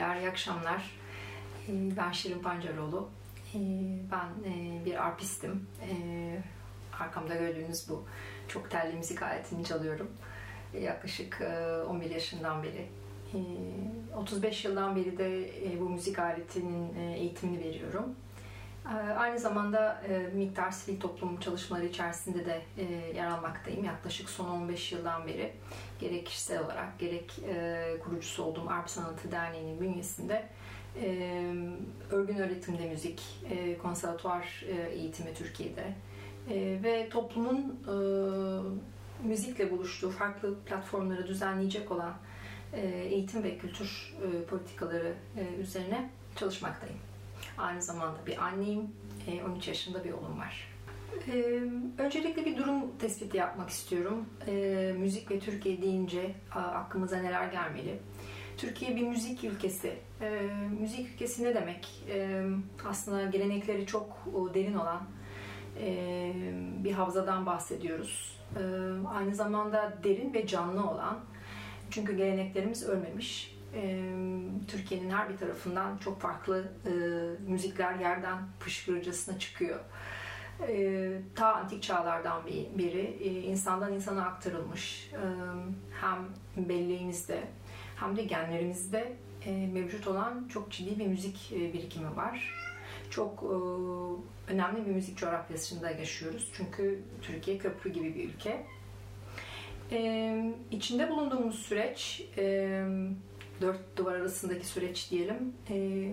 Veliler, iyi akşamlar. Ee, ben Şirin Pancaroğlu. Ee, ben e, bir arpistim. Ee, arkamda gördüğünüz bu çok telli müzik aletini çalıyorum. Yaklaşık 11 e, yaşından beri. 35 yıldan beri de e, bu müzik aletinin eğitimini veriyorum. Aynı zamanda miktar sivil toplum çalışmaları içerisinde de yer almaktayım. Yaklaşık son 15 yıldan beri gerek kişisel olarak gerek kurucusu olduğum Arp Sanatı Derneği'nin bünyesinde örgün öğretimde müzik, konservatuvar eğitimi Türkiye'de ve toplumun müzikle buluştuğu farklı platformları düzenleyecek olan eğitim ve kültür politikaları üzerine çalışmaktayım. Aynı zamanda bir anneyim. 13 e, yaşında bir oğlum var. E, öncelikle bir durum tespiti yapmak istiyorum. E, müzik ve Türkiye deyince aklımıza neler gelmeli? Türkiye bir müzik ülkesi. Müzik ülkesi ne demek? Aslında gelenekleri çok derin olan bir havzadan bahsediyoruz. Aynı zamanda derin ve canlı olan. Çünkü geleneklerimiz ölmemiş Türkiye'nin her bir tarafından çok farklı e, müzikler yerden fışkırıcısına çıkıyor. E, ta antik çağlardan biri e, insandan insana aktarılmış. E, hem belleğimizde hem de genlerimizde e, mevcut olan çok ciddi bir müzik e, birikimi var. Çok e, önemli bir müzik coğrafyasında yaşıyoruz. Çünkü Türkiye köprü gibi bir ülke. E, içinde bulunduğumuz süreç e, dört duvar arasındaki süreç diyelim e,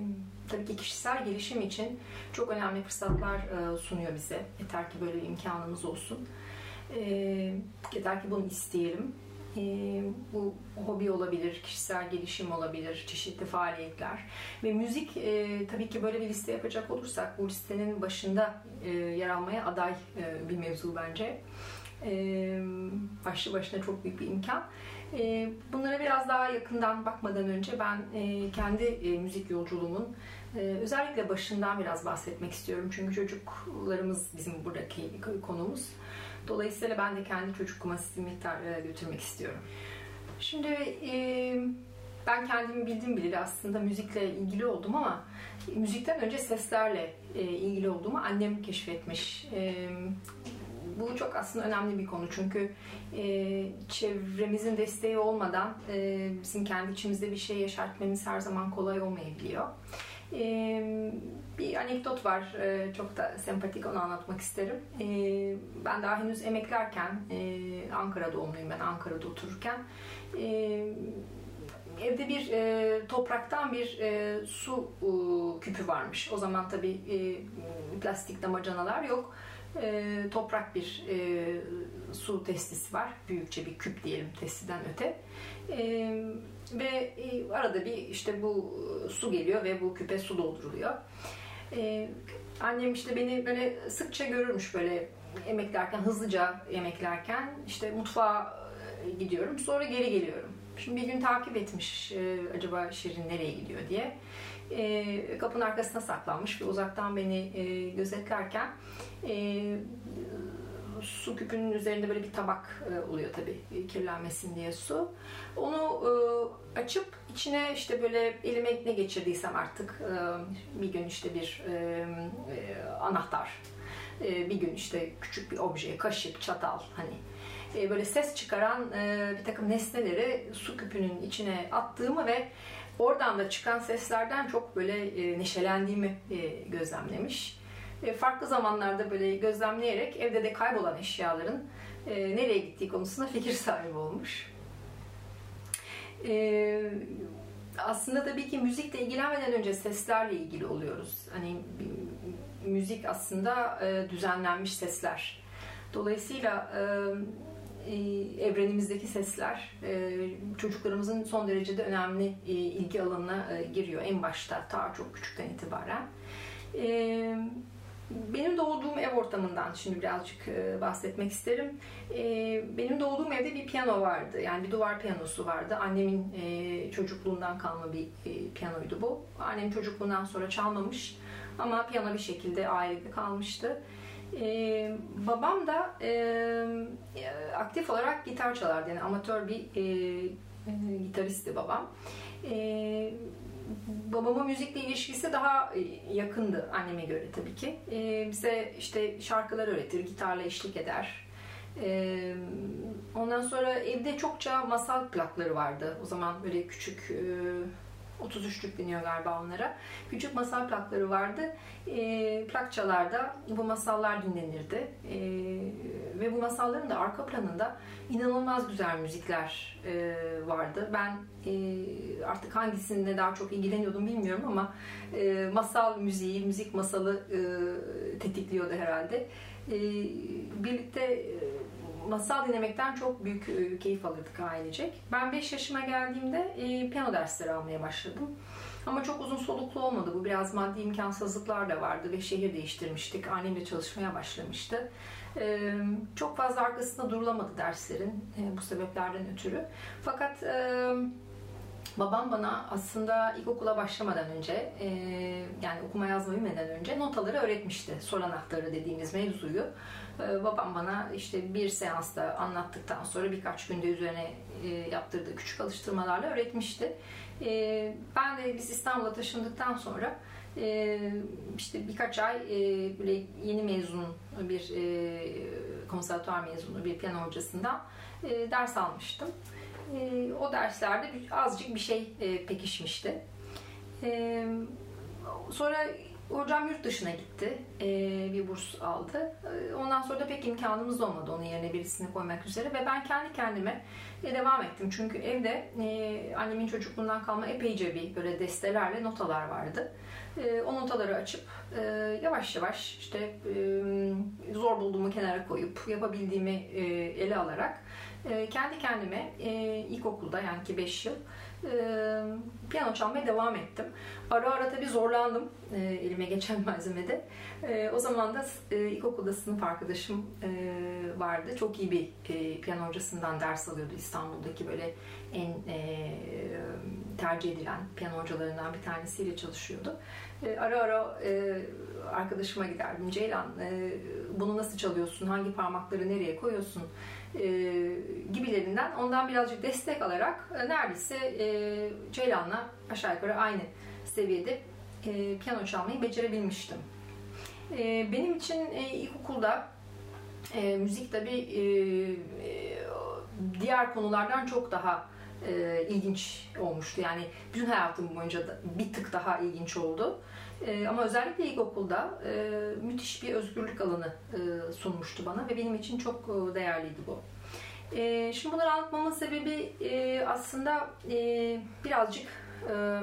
tabii ki kişisel gelişim için çok önemli fırsatlar e, sunuyor bize. Yeter ki böyle bir imkanımız olsun. E, yeter ki bunu isteyelim. E, bu hobi olabilir, kişisel gelişim olabilir, çeşitli faaliyetler. Ve müzik e, tabii ki böyle bir liste yapacak olursak bu listenin başında e, yer almaya aday e, bir mevzu bence. E, başlı başına çok büyük bir imkan. E, bunlara biraz daha yakından bakmadan önce ben e, kendi e, müzik yolculuğumun e, özellikle başından biraz bahsetmek istiyorum. Çünkü çocuklarımız bizim buradaki konumuz. Dolayısıyla ben de kendi çocukluğuma sizi miktar e, götürmek istiyorum. Şimdi ben kendimi bildim bileli aslında müzikle ilgili oldum ama müzikten önce seslerle ilgili olduğumu annem keşfetmiş. Bu çok aslında önemli bir konu çünkü e, çevremizin desteği olmadan e, bizim kendi içimizde bir şey yaşartmamız her zaman kolay olmayabiliyor. E, bir anekdot var, e, çok da sempatik onu anlatmak isterim. E, ben daha henüz emeklerken, e, Ankara doğumluyum ben, Ankara'da otururken, e, evde bir e, topraktan bir e, su e, küpü varmış. O zaman tabii e, plastik damacanalar yok e, toprak bir e, su testisi var. Büyükçe bir küp diyelim testiden öte. E, ve e, arada bir işte bu su geliyor ve bu küpe su dolduruluyor. E, annem işte beni böyle sıkça görürmüş böyle emeklerken, hızlıca emeklerken işte mutfağa gidiyorum. Sonra geri geliyorum. Şimdi bir gün takip etmiş e, acaba Şirin nereye gidiyor diye e, kapının arkasına saklanmış ve uzaktan beni e, gözetlerken e, su küpünün üzerinde böyle bir tabak e, oluyor tabii kirlenmesin diye su. Onu e, açıp içine işte böyle elime ne geçirdiysem artık e, bir gün işte bir e, e, anahtar e, bir gün işte küçük bir obje, kaşık, çatal hani e, böyle ses çıkaran e, bir takım nesneleri su küpünün içine attığımı ve Oradan da çıkan seslerden çok böyle e, neşelendiğimi gözlemlemiş. Farklı zamanlarda böyle gözlemleyerek evde de kaybolan eşyaların nereye gittiği konusunda fikir sahibi olmuş. Aslında tabii ki müzikle ilgilenmeden önce seslerle ilgili oluyoruz. Hani müzik aslında düzenlenmiş sesler. Dolayısıyla evrenimizdeki sesler e, çocuklarımızın son derecede önemli e, ilgi alanına giriyor en başta ta çok küçükten itibaren. Benim doğduğum ev ortamından şimdi birazcık bahsetmek isterim. Benim doğduğum evde bir piyano vardı. Yani bir duvar piyanosu vardı. Annemin çocukluğundan kalma bir piyanoydu bu. Annem çocukluğundan sonra çalmamış ama piyano bir şekilde ailede kalmıştı. Ee, babam da e, aktif olarak gitar çalardı. Yani amatör bir e, gitaristi babam. E, babamın müzikle ilişkisi daha yakındı anneme göre tabii ki. E, bize işte şarkılar öğretir, gitarla eşlik eder. E, ondan sonra evde çokça masal plakları vardı. O zaman böyle küçük e, 33'lük deniyor galiba onlara. Küçük masal plakları vardı. E, plakçalarda bu masallar dinlenirdi. E, ve bu masalların da arka planında inanılmaz güzel müzikler e, vardı. Ben e, artık hangisinde daha çok ilgileniyordum bilmiyorum ama e, masal müziği, müzik masalı e, tetikliyordu herhalde. E, birlikte e, masal dinlemekten çok büyük e, keyif alırdık ailecek. Ben 5 yaşıma geldiğimde e, piyano dersleri almaya başladım. Ama çok uzun soluklu olmadı. Bu biraz maddi imkansızlıklar da vardı ve şehir değiştirmiştik. Annemle çalışmaya başlamıştı. E, çok fazla arkasında durulamadı derslerin bu sebeplerden ötürü. Fakat babam bana aslında ilkokula başlamadan önce yani okuma yazma bilmeden önce notaları öğretmişti. Sol anahtarı dediğimiz mevzuyu. Ee, babam bana işte bir seansta anlattıktan sonra birkaç günde üzerine e, yaptırdığı küçük alıştırmalarla öğretmişti. Ee, ben de biz İstanbul'a taşındıktan sonra e, işte birkaç ay e, böyle yeni mezun bir konservatuar mezunu bir piyano hocasından ders almıştım. O derslerde azıcık bir şey pekişmişti. Sonra Hocam yurt dışına gitti. Ee, bir burs aldı. Ee, ondan sonra da pek imkanımız olmadı onun yerine birisini koymak üzere. Ve ben kendi kendime e, devam ettim. Çünkü evde e, annemin çocukluğundan kalma epeyce bir böyle destelerle notalar vardı. E, o notaları açıp e, yavaş yavaş işte e, zor bulduğumu kenara koyup yapabildiğimi e, ele alarak e, kendi kendime e, ilkokulda yani ki 5 yıl e, piyano çalmaya devam ettim. Ara ara tabii zorlandım e, elime geçen malzemede. E, o zaman da e, ilkokulda sınıf arkadaşım e, vardı. Çok iyi bir e, piyano hocasından ders alıyordu İstanbul'daki böyle en e, tercih edilen piyano hocalarından bir tanesiyle çalışıyordu. E, ara ara e, arkadaşıma giderdim. Ceylan e, bunu nasıl çalıyorsun? Hangi parmakları nereye koyuyorsun? E, gibilerinden ondan birazcık destek alarak e, neredeyse e, Ceylan'la aşağı yukarı aynı seviyede piyano çalmayı becerebilmiştim. Benim için ilkokulda müzik tabi e, diğer konulardan çok daha e, ilginç olmuştu. Yani bütün hayatım boyunca da bir tık daha ilginç oldu. E, ama özellikle ilkokulda e, müthiş bir özgürlük alanı e, sunmuştu bana ve benim için çok e, değerliydi bu. E, şimdi bunları anlatmamın sebebi e, aslında e, birazcık e,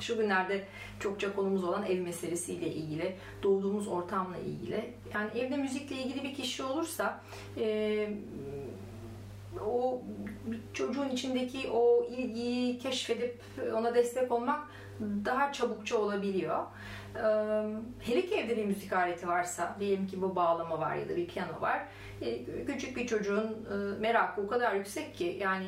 şu günlerde çokça konumuz olan ev meselesiyle ilgili, doğduğumuz ortamla ilgili. Yani evde müzikle ilgili bir kişi olursa e, o çocuğun içindeki o ilgiyi keşfedip ona destek olmak daha çabukça olabiliyor. Hele ki evde bir müzik aleti varsa, diyelim ki bu bağlama var ya da bir piyano var. Küçük bir çocuğun merakı o kadar yüksek ki yani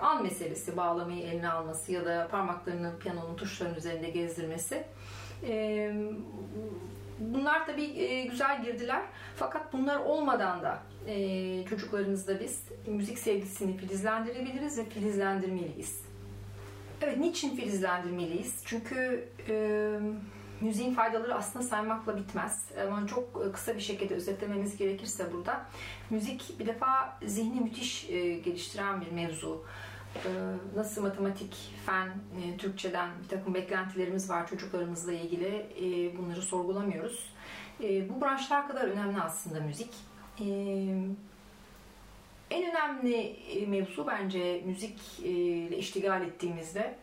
an meselesi bağlamayı eline alması ya da parmaklarını piyanonun tuşlarının üzerinde gezdirmesi. Bunlar tabii güzel girdiler. Fakat bunlar olmadan da çocuklarımızda biz müzik sevgisini filizlendirebiliriz ve filizlendirmeliyiz. Evet, niçin filizlendirmeliyiz? Çünkü e, müziğin faydaları aslında saymakla bitmez. Ama çok kısa bir şekilde özetlememiz gerekirse burada. Müzik bir defa zihni müthiş e, geliştiren bir mevzu. E, nasıl matematik, fen, e, Türkçeden bir takım beklentilerimiz var çocuklarımızla ilgili. E, bunları sorgulamıyoruz. E, bu branşlar kadar önemli aslında müzik. E, en önemli e, mevzu bence müzik e, iştigal ettiğimizde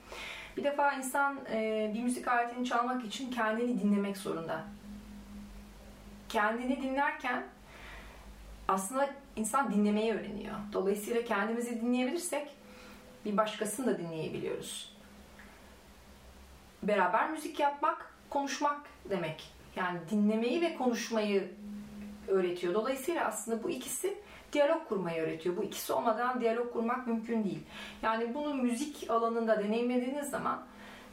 bir defa insan e, bir müzik aletini çalmak için kendini dinlemek zorunda. Kendini dinlerken aslında insan dinlemeyi öğreniyor. Dolayısıyla kendimizi dinleyebilirsek bir başkasını da dinleyebiliyoruz. Beraber müzik yapmak, konuşmak demek. Yani dinlemeyi ve konuşmayı öğretiyor. Dolayısıyla aslında bu ikisi diyalog kurmayı öğretiyor. Bu ikisi olmadan diyalog kurmak mümkün değil. Yani bunu müzik alanında deneyimlediğiniz zaman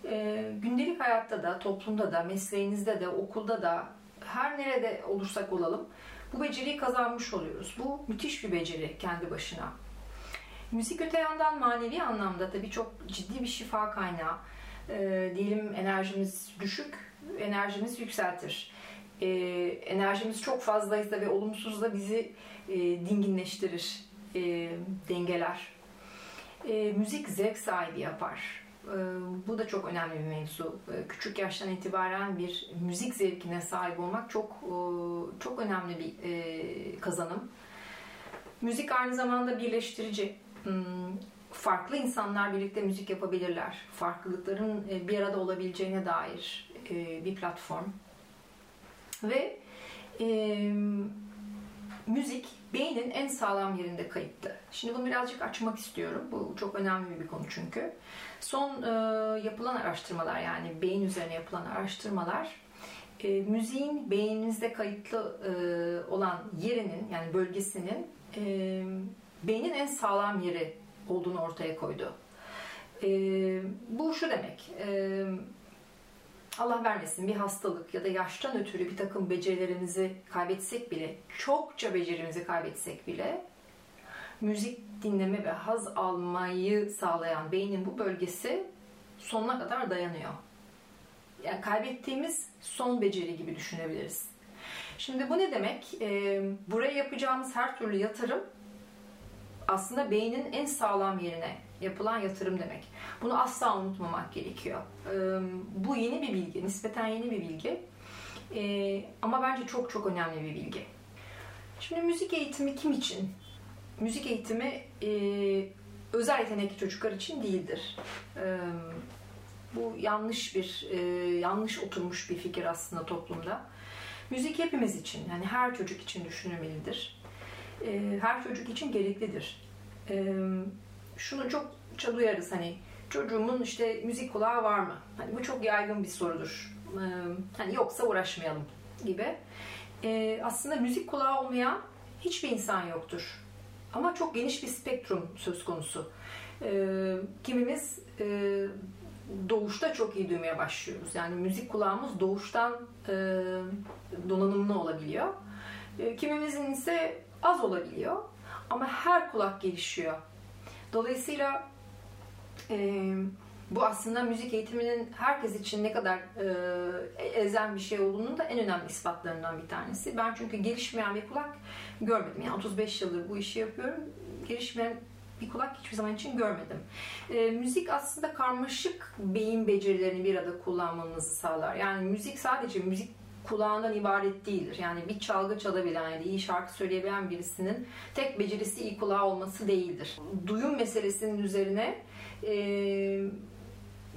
e, gündelik hayatta da, toplumda da, mesleğinizde de, okulda da her nerede olursak olalım bu beceriyi kazanmış oluyoruz. Bu müthiş bir beceri kendi başına. Müzik öte yandan manevi anlamda tabii çok ciddi bir şifa kaynağı. E, diyelim enerjimiz düşük, enerjimiz yükseltir. E, enerjimiz çok fazlaysa ve olumsuzsa bizi e, dinginleştirir, e, dengeler. E, müzik zevk sahibi yapar. E, bu da çok önemli bir mevzu. E, küçük yaştan itibaren bir müzik zevkine sahip olmak çok e, çok önemli bir e, kazanım. Müzik aynı zamanda birleştirici. Hmm, farklı insanlar birlikte müzik yapabilirler. Farklılıkların e, bir arada olabileceğine dair e, bir platform. Ve e, müzik beynin en sağlam yerinde kayıtlı. Şimdi bunu birazcık açmak istiyorum. Bu çok önemli bir konu çünkü. Son e, yapılan araştırmalar yani beyin üzerine yapılan araştırmalar e, müziğin beyninizde kayıtlı e, olan yerinin yani bölgesinin e, beynin en sağlam yeri olduğunu ortaya koydu. E, bu şu demek. E, Allah vermesin bir hastalık ya da yaştan ötürü bir takım becerilerimizi kaybetsek bile, çokça becerimizi kaybetsek bile müzik dinleme ve haz almayı sağlayan beynin bu bölgesi sonuna kadar dayanıyor. Yani kaybettiğimiz son beceri gibi düşünebiliriz. Şimdi bu ne demek? E, buraya yapacağımız her türlü yatırım aslında beynin en sağlam yerine yapılan yatırım demek. Bunu asla unutmamak gerekiyor. Bu yeni bir bilgi, nispeten yeni bir bilgi. Ama bence çok çok önemli bir bilgi. Şimdi müzik eğitimi kim için? Müzik eğitimi özel yetenekli çocuklar için değildir. Bu yanlış bir, yanlış oturmuş bir fikir aslında toplumda. Müzik hepimiz için, yani her çocuk için düşünülmelidir. Her çocuk için gereklidir. Şunu çok duyarız hani çocuğumun işte müzik kulağı var mı? Hani bu çok yaygın bir sorudur. Hani yoksa uğraşmayalım gibi. Aslında müzik kulağı olmayan hiçbir insan yoktur. Ama çok geniş bir spektrum söz konusu. Kimimiz doğuşta çok iyi duymaya başlıyoruz. Yani müzik kulağımız doğuştan donanımlı olabiliyor. Kimimizin ise az olabiliyor. Ama her kulak gelişiyor. Dolayısıyla e, bu aslında müzik eğitiminin herkes için ne kadar e, ezen bir şey olduğunu da en önemli ispatlarından bir tanesi. Ben çünkü gelişmeyen bir kulak görmedim. Yani 35 yıldır bu işi yapıyorum. Gelişmeyen bir kulak hiçbir zaman için görmedim. E, müzik aslında karmaşık beyin becerilerini bir arada kullanmamızı sağlar. Yani müzik sadece müzik kulağından ibaret değildir. Yani bir çalgı çalabilen ya iyi şarkı söyleyebilen birisinin tek becerisi iyi kulağı olması değildir. Duyum meselesinin üzerine e,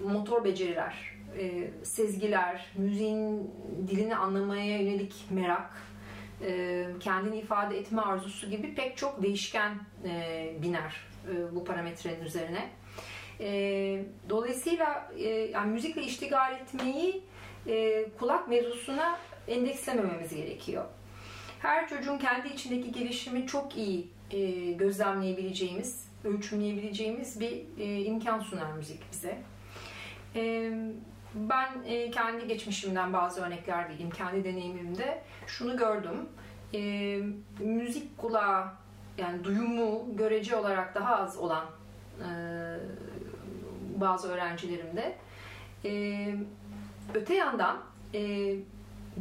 motor beceriler, e, sezgiler, müziğin dilini anlamaya yönelik merak, e, kendini ifade etme arzusu gibi pek çok değişken e, biner e, bu parametrenin üzerine. E, dolayısıyla e, yani müzikle iştigal etmeyi e, kulak mevzusuna endekslemememiz gerekiyor. Her çocuğun kendi içindeki gelişimi çok iyi e, gözlemleyebileceğimiz, ölçümleyebileceğimiz bir e, imkan sunar müzik bize. E, ben e, kendi geçmişimden bazı örnekler vereyim, kendi deneyimimde şunu gördüm. E, müzik kulağı yani duyumu görece olarak daha az olan e, bazı öğrencilerimde e, öte yandan e,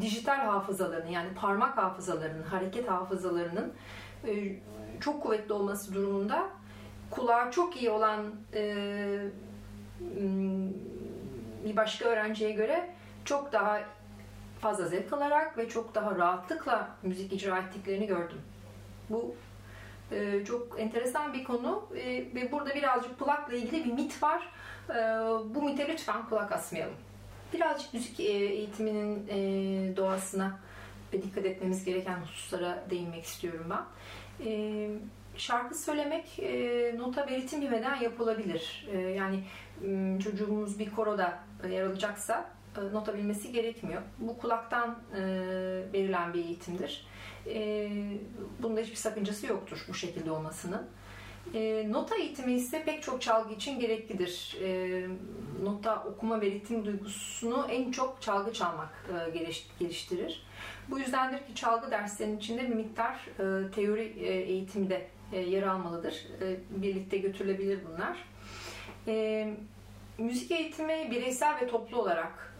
dijital hafızalarının yani parmak hafızalarının, hareket hafızalarının e, çok kuvvetli olması durumunda kulağı çok iyi olan e, bir başka öğrenciye göre çok daha fazla zevk alarak ve çok daha rahatlıkla müzik icra ettiklerini gördüm. Bu e, çok enteresan bir konu e, ve burada birazcık kulakla ilgili bir mit var. E, bu mite lütfen kulak asmayalım. Birazcık müzik eğitiminin doğasına ve dikkat etmemiz gereken hususlara değinmek istiyorum ben. Şarkı söylemek nota belirtim bilmeden yapılabilir. Yani çocuğumuz bir koroda yer alacaksa nota bilmesi gerekmiyor. Bu kulaktan verilen bir eğitimdir. Bunda hiçbir sakıncası yoktur bu şekilde olmasının. E, nota eğitimi ise pek çok çalgı için gereklidir. E, nota okuma ve ritim duygusunu en çok çalgı çalmak e, geliş, geliştirir. Bu yüzdendir ki çalgı derslerinin içinde bir miktar e, teori e, eğitimi de yer almalıdır. birlikte götürülebilir bunlar. müzik eğitimi bireysel ve toplu olarak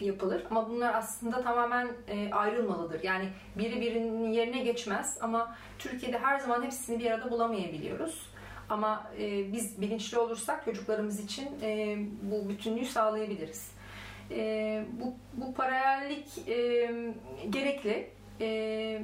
yapılır ama bunlar aslında tamamen ayrılmalıdır. Yani biri birinin yerine geçmez ama Türkiye'de her zaman hepsini bir arada bulamayabiliyoruz. Ama e, biz bilinçli olursak çocuklarımız için e, bu bütünlüğü sağlayabiliriz. E, bu, bu paralellik e, gerekli. E,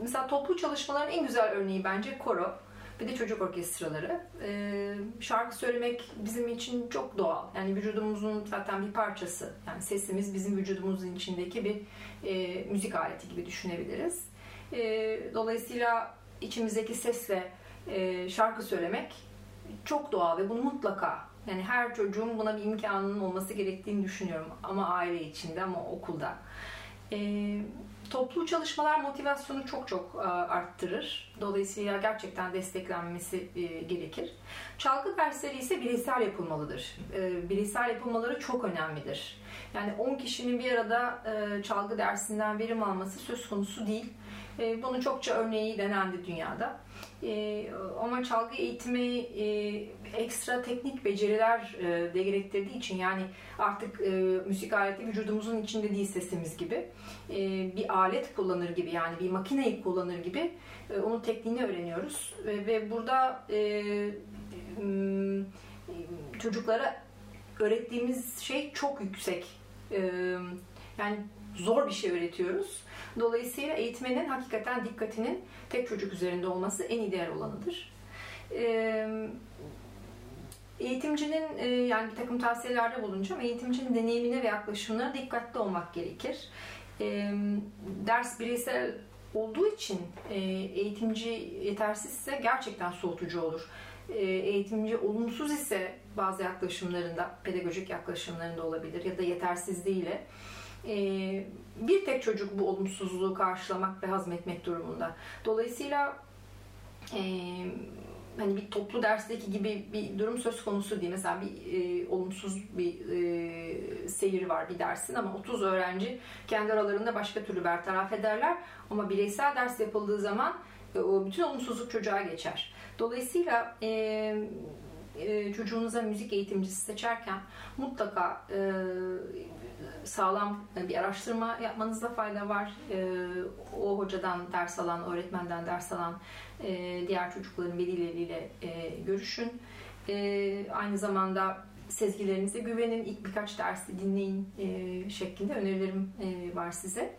mesela toplu çalışmaların en güzel örneği bence koro. Bir de çocuk orkestraları. E, şarkı söylemek bizim için çok doğal. Yani vücudumuzun zaten bir parçası. Yani sesimiz bizim vücudumuzun içindeki bir e, müzik aleti gibi düşünebiliriz. E, dolayısıyla içimizdeki sesle e, şarkı söylemek çok doğal ve bunu mutlaka yani her çocuğun buna bir imkanının olması gerektiğini düşünüyorum ama aile içinde ama okulda. E, toplu çalışmalar motivasyonu çok çok e, arttırır. Dolayısıyla gerçekten desteklenmesi e, gerekir. Çalgı dersleri ise bireysel yapılmalıdır. E, bireysel yapılmaları çok önemlidir. Yani 10 kişinin bir arada çalgı dersinden verim alması söz konusu değil. Bunun çokça örneği denendi dünyada. E, ama çalgı eğitimi e, ekstra teknik beceriler e, de gerektirdiği için yani artık e, müzik aleti vücudumuzun içinde değil sesimiz gibi e, bir alet kullanır gibi yani bir makineyi kullanır gibi e, onun tekniğini öğreniyoruz e, ve burada e, çocuklara öğrettiğimiz şey çok yüksek. E, yani zor bir şey öğretiyoruz Dolayısıyla eğitmenin hakikaten dikkatinin tek çocuk üzerinde olması en ideal olanıdır. Eğitimcinin yani bir takım tavsiyelerde bulunacağım. Eğitimcinin deneyimine ve yaklaşımına dikkatli olmak gerekir. Ders bireysel olduğu için eğitimci yetersizse gerçekten soğutucu olur. Eğitimci olumsuz ise bazı yaklaşımlarında, pedagojik yaklaşımlarında olabilir ya da yetersizliğiyle ee, bir tek çocuk bu olumsuzluğu karşılamak ve hazmetmek durumunda. Dolayısıyla e, hani bir toplu dersteki gibi bir durum söz konusu değil. Mesela bir e, olumsuz bir e, seyir var bir dersin ama 30 öğrenci kendi aralarında başka türlü bertaraf ederler. Ama bireysel ders yapıldığı zaman o bütün olumsuzluk çocuğa geçer. Dolayısıyla e, çocuğunuza müzik eğitimcisi seçerken mutlaka sağlam bir araştırma yapmanızda fayda var. Ee, o hocadan ders alan, öğretmenden ders alan e, diğer çocukların velileriyle e, görüşün. E, aynı zamanda sezgilerinize güvenin. İlk birkaç dersi dinleyin şeklinde önerilerim var size.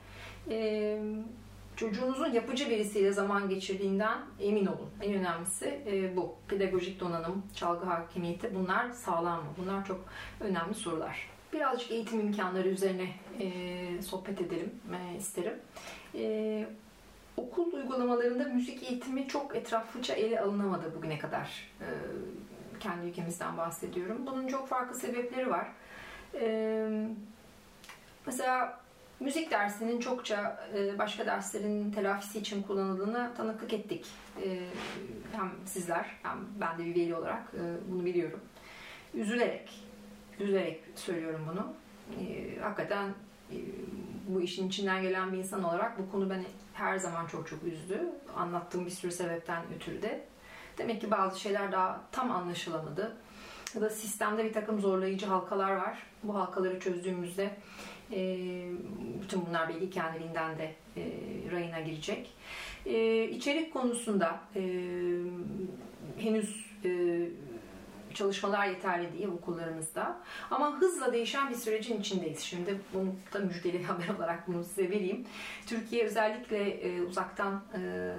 Çocuğunuzun yapıcı birisiyle zaman geçirdiğinden emin olun. En önemlisi bu. Pedagojik donanım, çalgı hakimiyeti bunlar sağlam mı? Bunlar çok önemli sorular. Birazcık eğitim imkanları üzerine e, sohbet edelim e, isterim. E, okul uygulamalarında müzik eğitimi çok etraflıca ele alınamadı bugüne kadar. E, kendi ülkemizden bahsediyorum. Bunun çok farklı sebepleri var. E, mesela müzik dersinin çokça e, başka derslerin telafisi için kullanıldığını tanıklık ettik. E, hem sizler hem ben de bir veli olarak e, bunu biliyorum. Üzülerek üzülerek söylüyorum bunu. E, hakikaten e, bu işin içinden gelen bir insan olarak bu konu beni her zaman çok çok üzdü. Anlattığım bir sürü sebepten ötürü de. Demek ki bazı şeyler daha tam anlaşılamadı. Ya da sistemde bir takım zorlayıcı halkalar var. Bu halkaları çözdüğümüzde e, bütün bunlar belki kendiliğinden de e, rayına girecek. E, içerik konusunda e, henüz e, çalışmalar yeterli değil okullarımızda. Ama hızla değişen bir sürecin içindeyiz. Şimdi bunu da müjdeli haber olarak bunu size vereyim. Türkiye özellikle e, uzaktan e,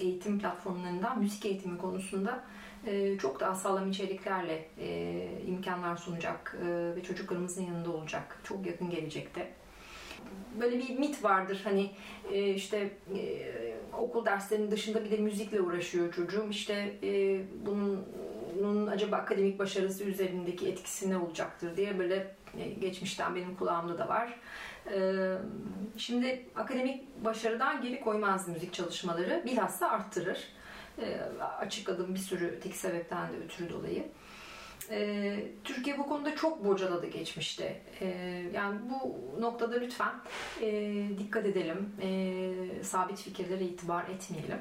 eğitim platformlarından müzik eğitimi konusunda e, çok daha sağlam içeriklerle e, imkanlar sunacak e, ve çocuklarımızın yanında olacak çok yakın gelecekte böyle bir mit vardır hani e, işte e, okul derslerinin dışında bir de müzikle uğraşıyor çocuğum işte e, bunun bunun acaba akademik başarısı üzerindeki etkisi ne olacaktır diye böyle e, geçmişten benim kulağımda da var. E, şimdi akademik başarıdan geri koymaz müzik çalışmaları. Bilhassa arttırır. E, açıkladığım bir sürü tek sebepten de ötürü dolayı. Türkiye bu konuda çok bocaladı geçmişte. yani bu noktada lütfen dikkat edelim. sabit fikirlere itibar etmeyelim.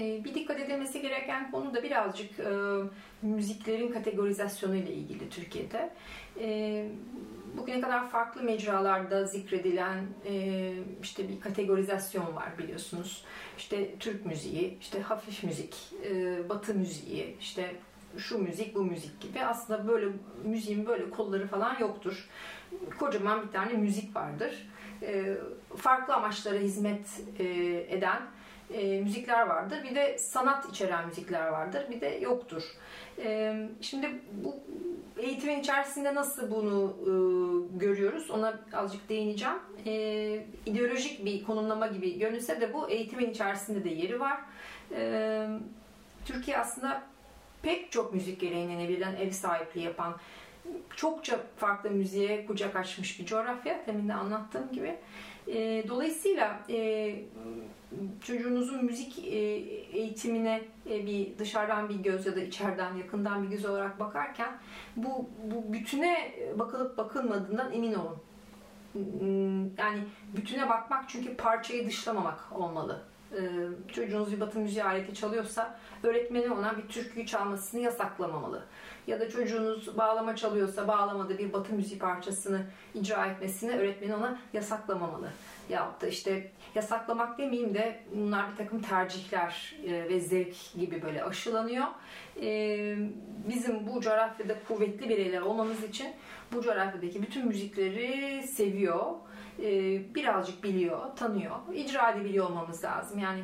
E, bir dikkat edilmesi gereken konu da birazcık e, müziklerin kategorizasyonu ile ilgili Türkiye'de. E, bugüne kadar farklı mecralarda zikredilen e, işte bir kategorizasyon var biliyorsunuz. İşte Türk müziği, işte hafif müzik, e, batı müziği, işte şu müzik bu müzik gibi. Aslında böyle müziğin böyle kolları falan yoktur. Kocaman bir tane müzik vardır. E, farklı amaçlara hizmet eden e, müzikler vardır. Bir de sanat içeren müzikler vardır. Bir de yoktur. E, şimdi bu eğitimin içerisinde nasıl bunu e, görüyoruz ona azıcık değineceğim. E, ideolojik bir konumlama gibi görünse de bu eğitimin içerisinde de yeri var. E, Türkiye aslında pek çok müzik geleneğine birden ev sahipliği yapan çokça farklı müziğe kucak açmış bir coğrafya. Demin de anlattığım gibi. E, dolayısıyla e, çocuğunuzun müzik e, eğitimine e, bir dışarıdan bir göz ya da içeriden yakından bir göz olarak bakarken bu, bu bütüne bakılıp bakılmadığından emin olun. Hmm, yani bütüne bakmak çünkü parçayı dışlamamak olmalı. E, çocuğunuz bir batı müziği aleti çalıyorsa öğretmeni ona bir türküyü çalmasını yasaklamamalı. Ya da çocuğunuz bağlama çalıyorsa bağlamada bir batı müziği parçasını icra etmesini öğretmeni ona yasaklamamalı. Ya da işte yasaklamak demeyeyim de bunlar bir takım tercihler e, ve zevk gibi böyle aşılanıyor. E, bizim bu coğrafyada kuvvetli bireyler olmamız için bu coğrafyadaki bütün müzikleri seviyor e, birazcık biliyor, tanıyor, icra edebiliyor olmamız lazım. Yani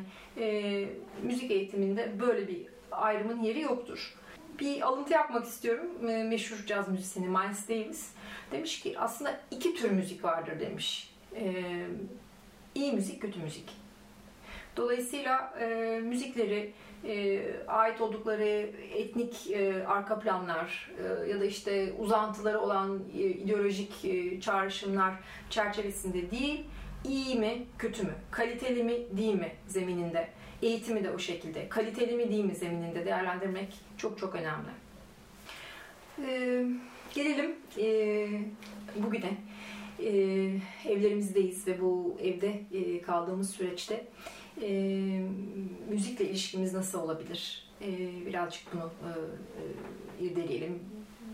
müzik eğitiminde böyle bir ayrımın yeri yoktur. Bir alıntı yapmak istiyorum. Meşhur caz müzisyeni Miles Davis demiş ki aslında iki tür müzik vardır demiş e, iyi müzik, kötü müzik. Dolayısıyla e, müzikleri e, ait oldukları etnik e, arka planlar e, ya da işte uzantıları olan e, ideolojik e, çağrışımlar çerçevesinde değil, iyi mi, kötü mü, kaliteli mi, değil mi zemininde, eğitimi de o şekilde, kaliteli mi, değil mi zemininde değerlendirmek çok çok önemli. E, gelelim e, bugüne e, evlerimizdeyiz ve bu evde e, kaldığımız süreçte e, müzikle ilişkimiz nasıl olabilir? E, birazcık bunu e, irdeleyelim.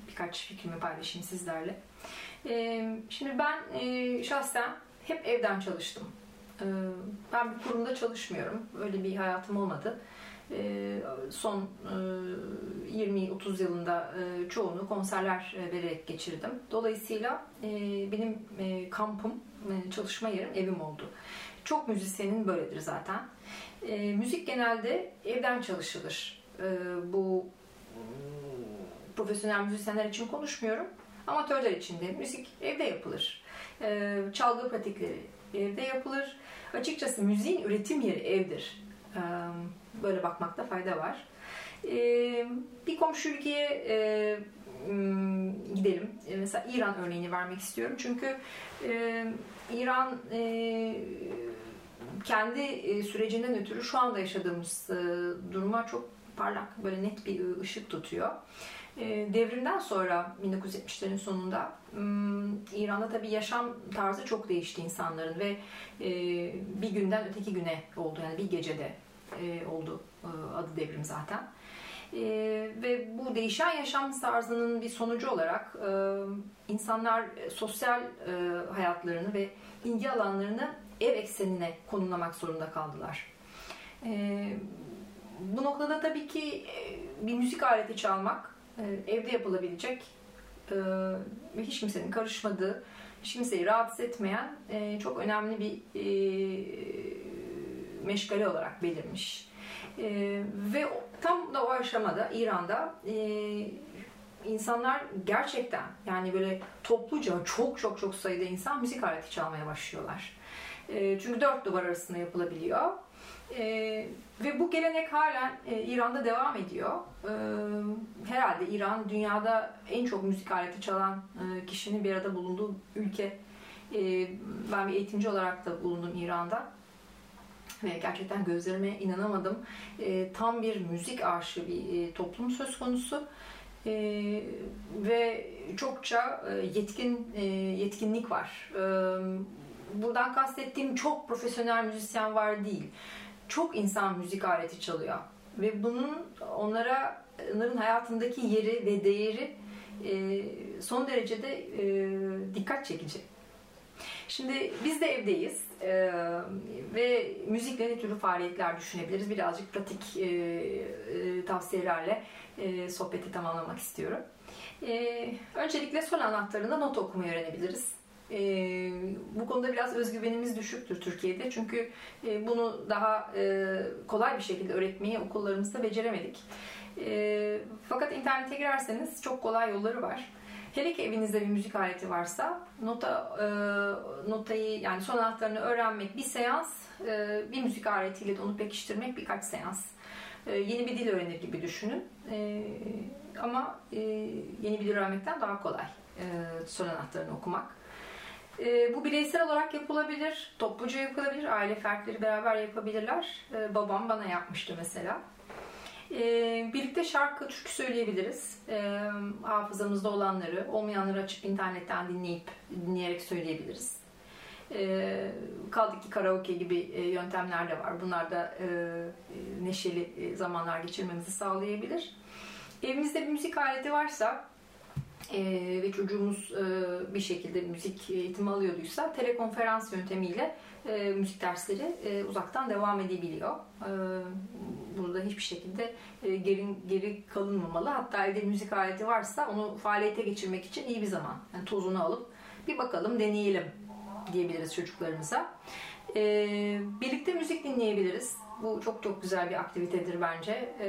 Birkaç fikrimi paylaşayım sizlerle. E, şimdi ben e, şahsen hep evden çalıştım. E, ben bir kurumda çalışmıyorum. Öyle bir hayatım olmadı. Ee, son 20-30 e, yılında e, çoğunu konserler e, vererek geçirdim. Dolayısıyla benim kampım, çalışma yerim evim oldu. Çok müzisyenin böyledir zaten. Müzik genelde evden çalışılır. Bu profesyonel müzisyenler için konuşmuyorum. Amatörler için de müzik evde yapılır. Çalgı pratikleri evde yapılır. Açıkçası müziğin üretim yeri evdir Böyle bakmakta fayda var. Bir komşu ülkeye gidelim. Mesela İran örneğini vermek istiyorum. Çünkü İran kendi sürecinden ötürü şu anda yaşadığımız duruma çok parlak, böyle net bir ışık tutuyor. Devrimden sonra 1970'lerin sonunda İran'da tabii yaşam tarzı çok değişti insanların ve bir günden öteki güne oldu yani bir gecede e, oldu e, adı devrim zaten. E, ve bu değişen yaşam tarzının bir sonucu olarak e, insanlar sosyal e, hayatlarını ve ilgi alanlarını ev eksenine konumlamak zorunda kaldılar. E, bu noktada tabii ki e, bir müzik aleti çalmak e, evde yapılabilecek e, ve hiç kimsenin karışmadığı, hiç kimseyi rahatsız etmeyen e, çok önemli bir e, meşgale olarak belirmiş. E, ve tam da o aşamada İran'da e, insanlar gerçekten yani böyle topluca çok çok çok sayıda insan müzik aleti çalmaya başlıyorlar. E, çünkü dört duvar arasında yapılabiliyor. E, ve bu gelenek halen e, İran'da devam ediyor. E, herhalde İran dünyada en çok müzik aleti çalan e, kişinin bir arada bulunduğu ülke. E, ben bir eğitimci olarak da bulundum İran'da ve gerçekten gözlerime inanamadım. E, tam bir müzik bir e, toplum söz konusu. E, ve çokça e, yetkin e, yetkinlik var. E, buradan kastettiğim çok profesyonel müzisyen var değil. çok insan müzik aleti çalıyor. Ve bunun onlara onların hayatındaki yeri ve değeri e, son derecede e, dikkat çekici. Şimdi biz de evdeyiz e, ve müzikle ne türlü faaliyetler düşünebiliriz? Birazcık pratik e, e, tavsiyelerle e, sohbeti tamamlamak istiyorum. E, öncelikle sol anahtarında not okumayı öğrenebiliriz. E, bu konuda biraz özgüvenimiz düşüktür Türkiye'de. Çünkü e, bunu daha e, kolay bir şekilde öğretmeyi okullarımızda beceremedik. E, fakat internete girerseniz çok kolay yolları var. Hele ki evinizde bir müzik aleti varsa nota e, notayı yani son anahtarını öğrenmek bir seans, e, bir müzik aletiyle de onu pekiştirmek birkaç seans. E, yeni bir dil öğrenir gibi düşünün. E, ama e, yeni bir dil öğrenmekten daha kolay e, son anahtarını okumak. E, bu bireysel olarak yapılabilir, topluca yapılabilir, aile fertleri beraber yapabilirler. E, babam bana yapmıştı mesela. E, birlikte şarkı, türkü söyleyebiliriz. E, hafızamızda olanları, olmayanları açıp internetten dinleyip, dinleyerek söyleyebiliriz. E, kaldı ki karaoke gibi e, yöntemler de var. Bunlar da e, neşeli e, zamanlar geçirmemizi sağlayabilir. Evimizde bir müzik aleti varsa e, ve çocuğumuz e, bir şekilde müzik eğitimi alıyorduysa telekonferans yöntemiyle e, müzik dersleri e, uzaktan devam edebiliyor. E, burada hiçbir şekilde e, geri, geri kalınmamalı. Hatta evde müzik aleti varsa onu faaliyete geçirmek için iyi bir zaman. Yani tozunu alıp bir bakalım deneyelim diyebiliriz çocuklarımıza. E, birlikte müzik dinleyebiliriz. Bu çok çok güzel bir aktivitedir bence. E,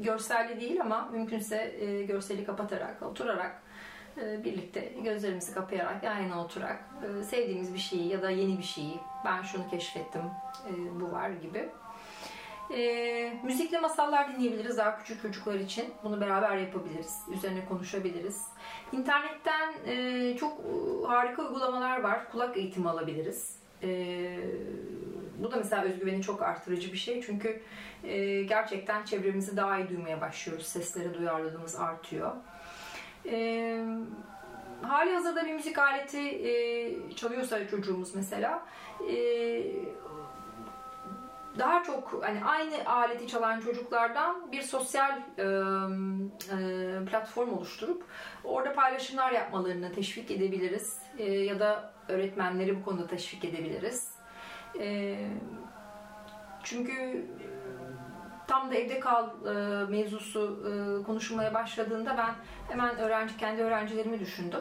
görselli değil ama mümkünse e, görseli kapatarak, oturarak e, birlikte gözlerimizi kapayarak yan yana oturarak e, sevdiğimiz bir şeyi ya da yeni bir şeyi ben şunu keşfettim e, bu var gibi. Müzikli masallar dinleyebiliriz daha küçük çocuklar için. Bunu beraber yapabiliriz. Üzerine konuşabiliriz. İnternetten çok harika uygulamalar var. Kulak eğitimi alabiliriz. Bu da mesela özgüveni çok artırıcı bir şey. Çünkü e, gerçekten çevremizi daha iyi duymaya başlıyoruz. Seslere duyarlılığımız artıyor. E, hali hazırda bir müzik aleti e, çalıyorsa çocuğumuz mesela e, daha çok hani aynı aleti çalan çocuklardan bir sosyal e, e, platform oluşturup orada paylaşımlar yapmalarını teşvik edebiliriz e, ya da öğretmenleri bu konuda teşvik edebiliriz. E, çünkü tam da evde kal e, mevzusu e, konuşulmaya başladığında ben hemen öğrenci kendi öğrencilerimi düşündüm.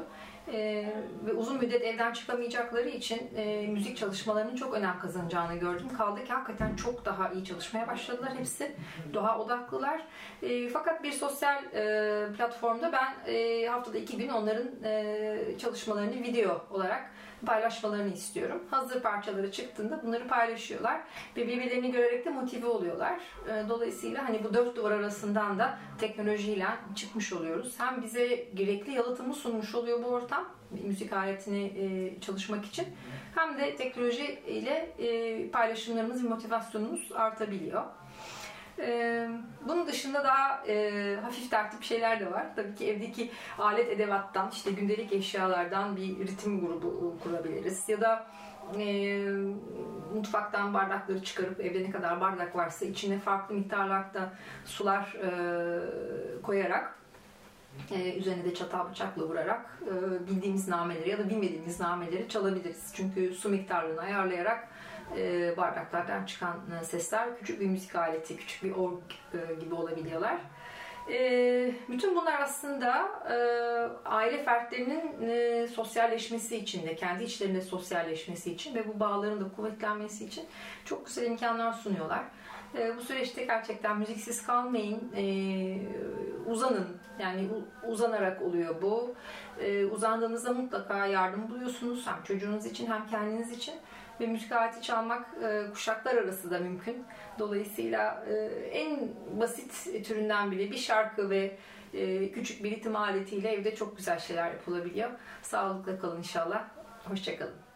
E, ve uzun müddet evden çıkamayacakları için e, müzik çalışmalarının çok önem kazanacağını gördüm. Kaldı ki hakikaten çok daha iyi çalışmaya başladılar hepsi. Doğa odaklılar. E, fakat bir sosyal e, platformda ben e, haftada iki gün onların e, çalışmalarını video olarak paylaşmalarını istiyorum. Hazır parçaları çıktığında bunları paylaşıyorlar ve birbirlerini görerek de motive oluyorlar. Ee, dolayısıyla hani bu dört duvar arasından da teknolojiyle çıkmış oluyoruz. Hem bize gerekli yalıtımı sunmuş oluyor bu ortam müzik aletini e, çalışmak için hem de teknoloji ile e, paylaşımlarımız ve motivasyonumuz artabiliyor. Ee, bunun dışında daha e, hafif tertip şeyler de var. Tabii ki evdeki alet edevattan, işte gündelik eşyalardan bir ritim grubu kurabiliriz. Ya da e, mutfaktan bardakları çıkarıp evde ne kadar bardak varsa içine farklı miktarlarda sular e, koyarak e, üzerine de çatal bıçakla vurarak e, bildiğimiz nameleri ya da bilmediğimiz nameleri çalabiliriz. Çünkü su miktarını ayarlayarak e, bardaklardan çıkan e, sesler küçük bir müzik aleti, küçük bir org e, gibi olabiliyorlar. Bütün bunlar aslında aile fertlerinin sosyalleşmesi için de, kendi içlerinde sosyalleşmesi için ve bu bağların da kuvvetlenmesi için çok güzel imkanlar sunuyorlar. Bu süreçte gerçekten müziksiz kalmayın, uzanın. Yani uzanarak oluyor bu. Uzandığınızda mutlaka yardım buluyorsunuz hem çocuğunuz için hem kendiniz için ve müzik aleti çalmak e, kuşaklar arası da mümkün. Dolayısıyla e, en basit türünden bile bir şarkı ve e, küçük bir ritim aletiyle evde çok güzel şeyler yapılabiliyor. Sağlıkla kalın inşallah. Hoşçakalın.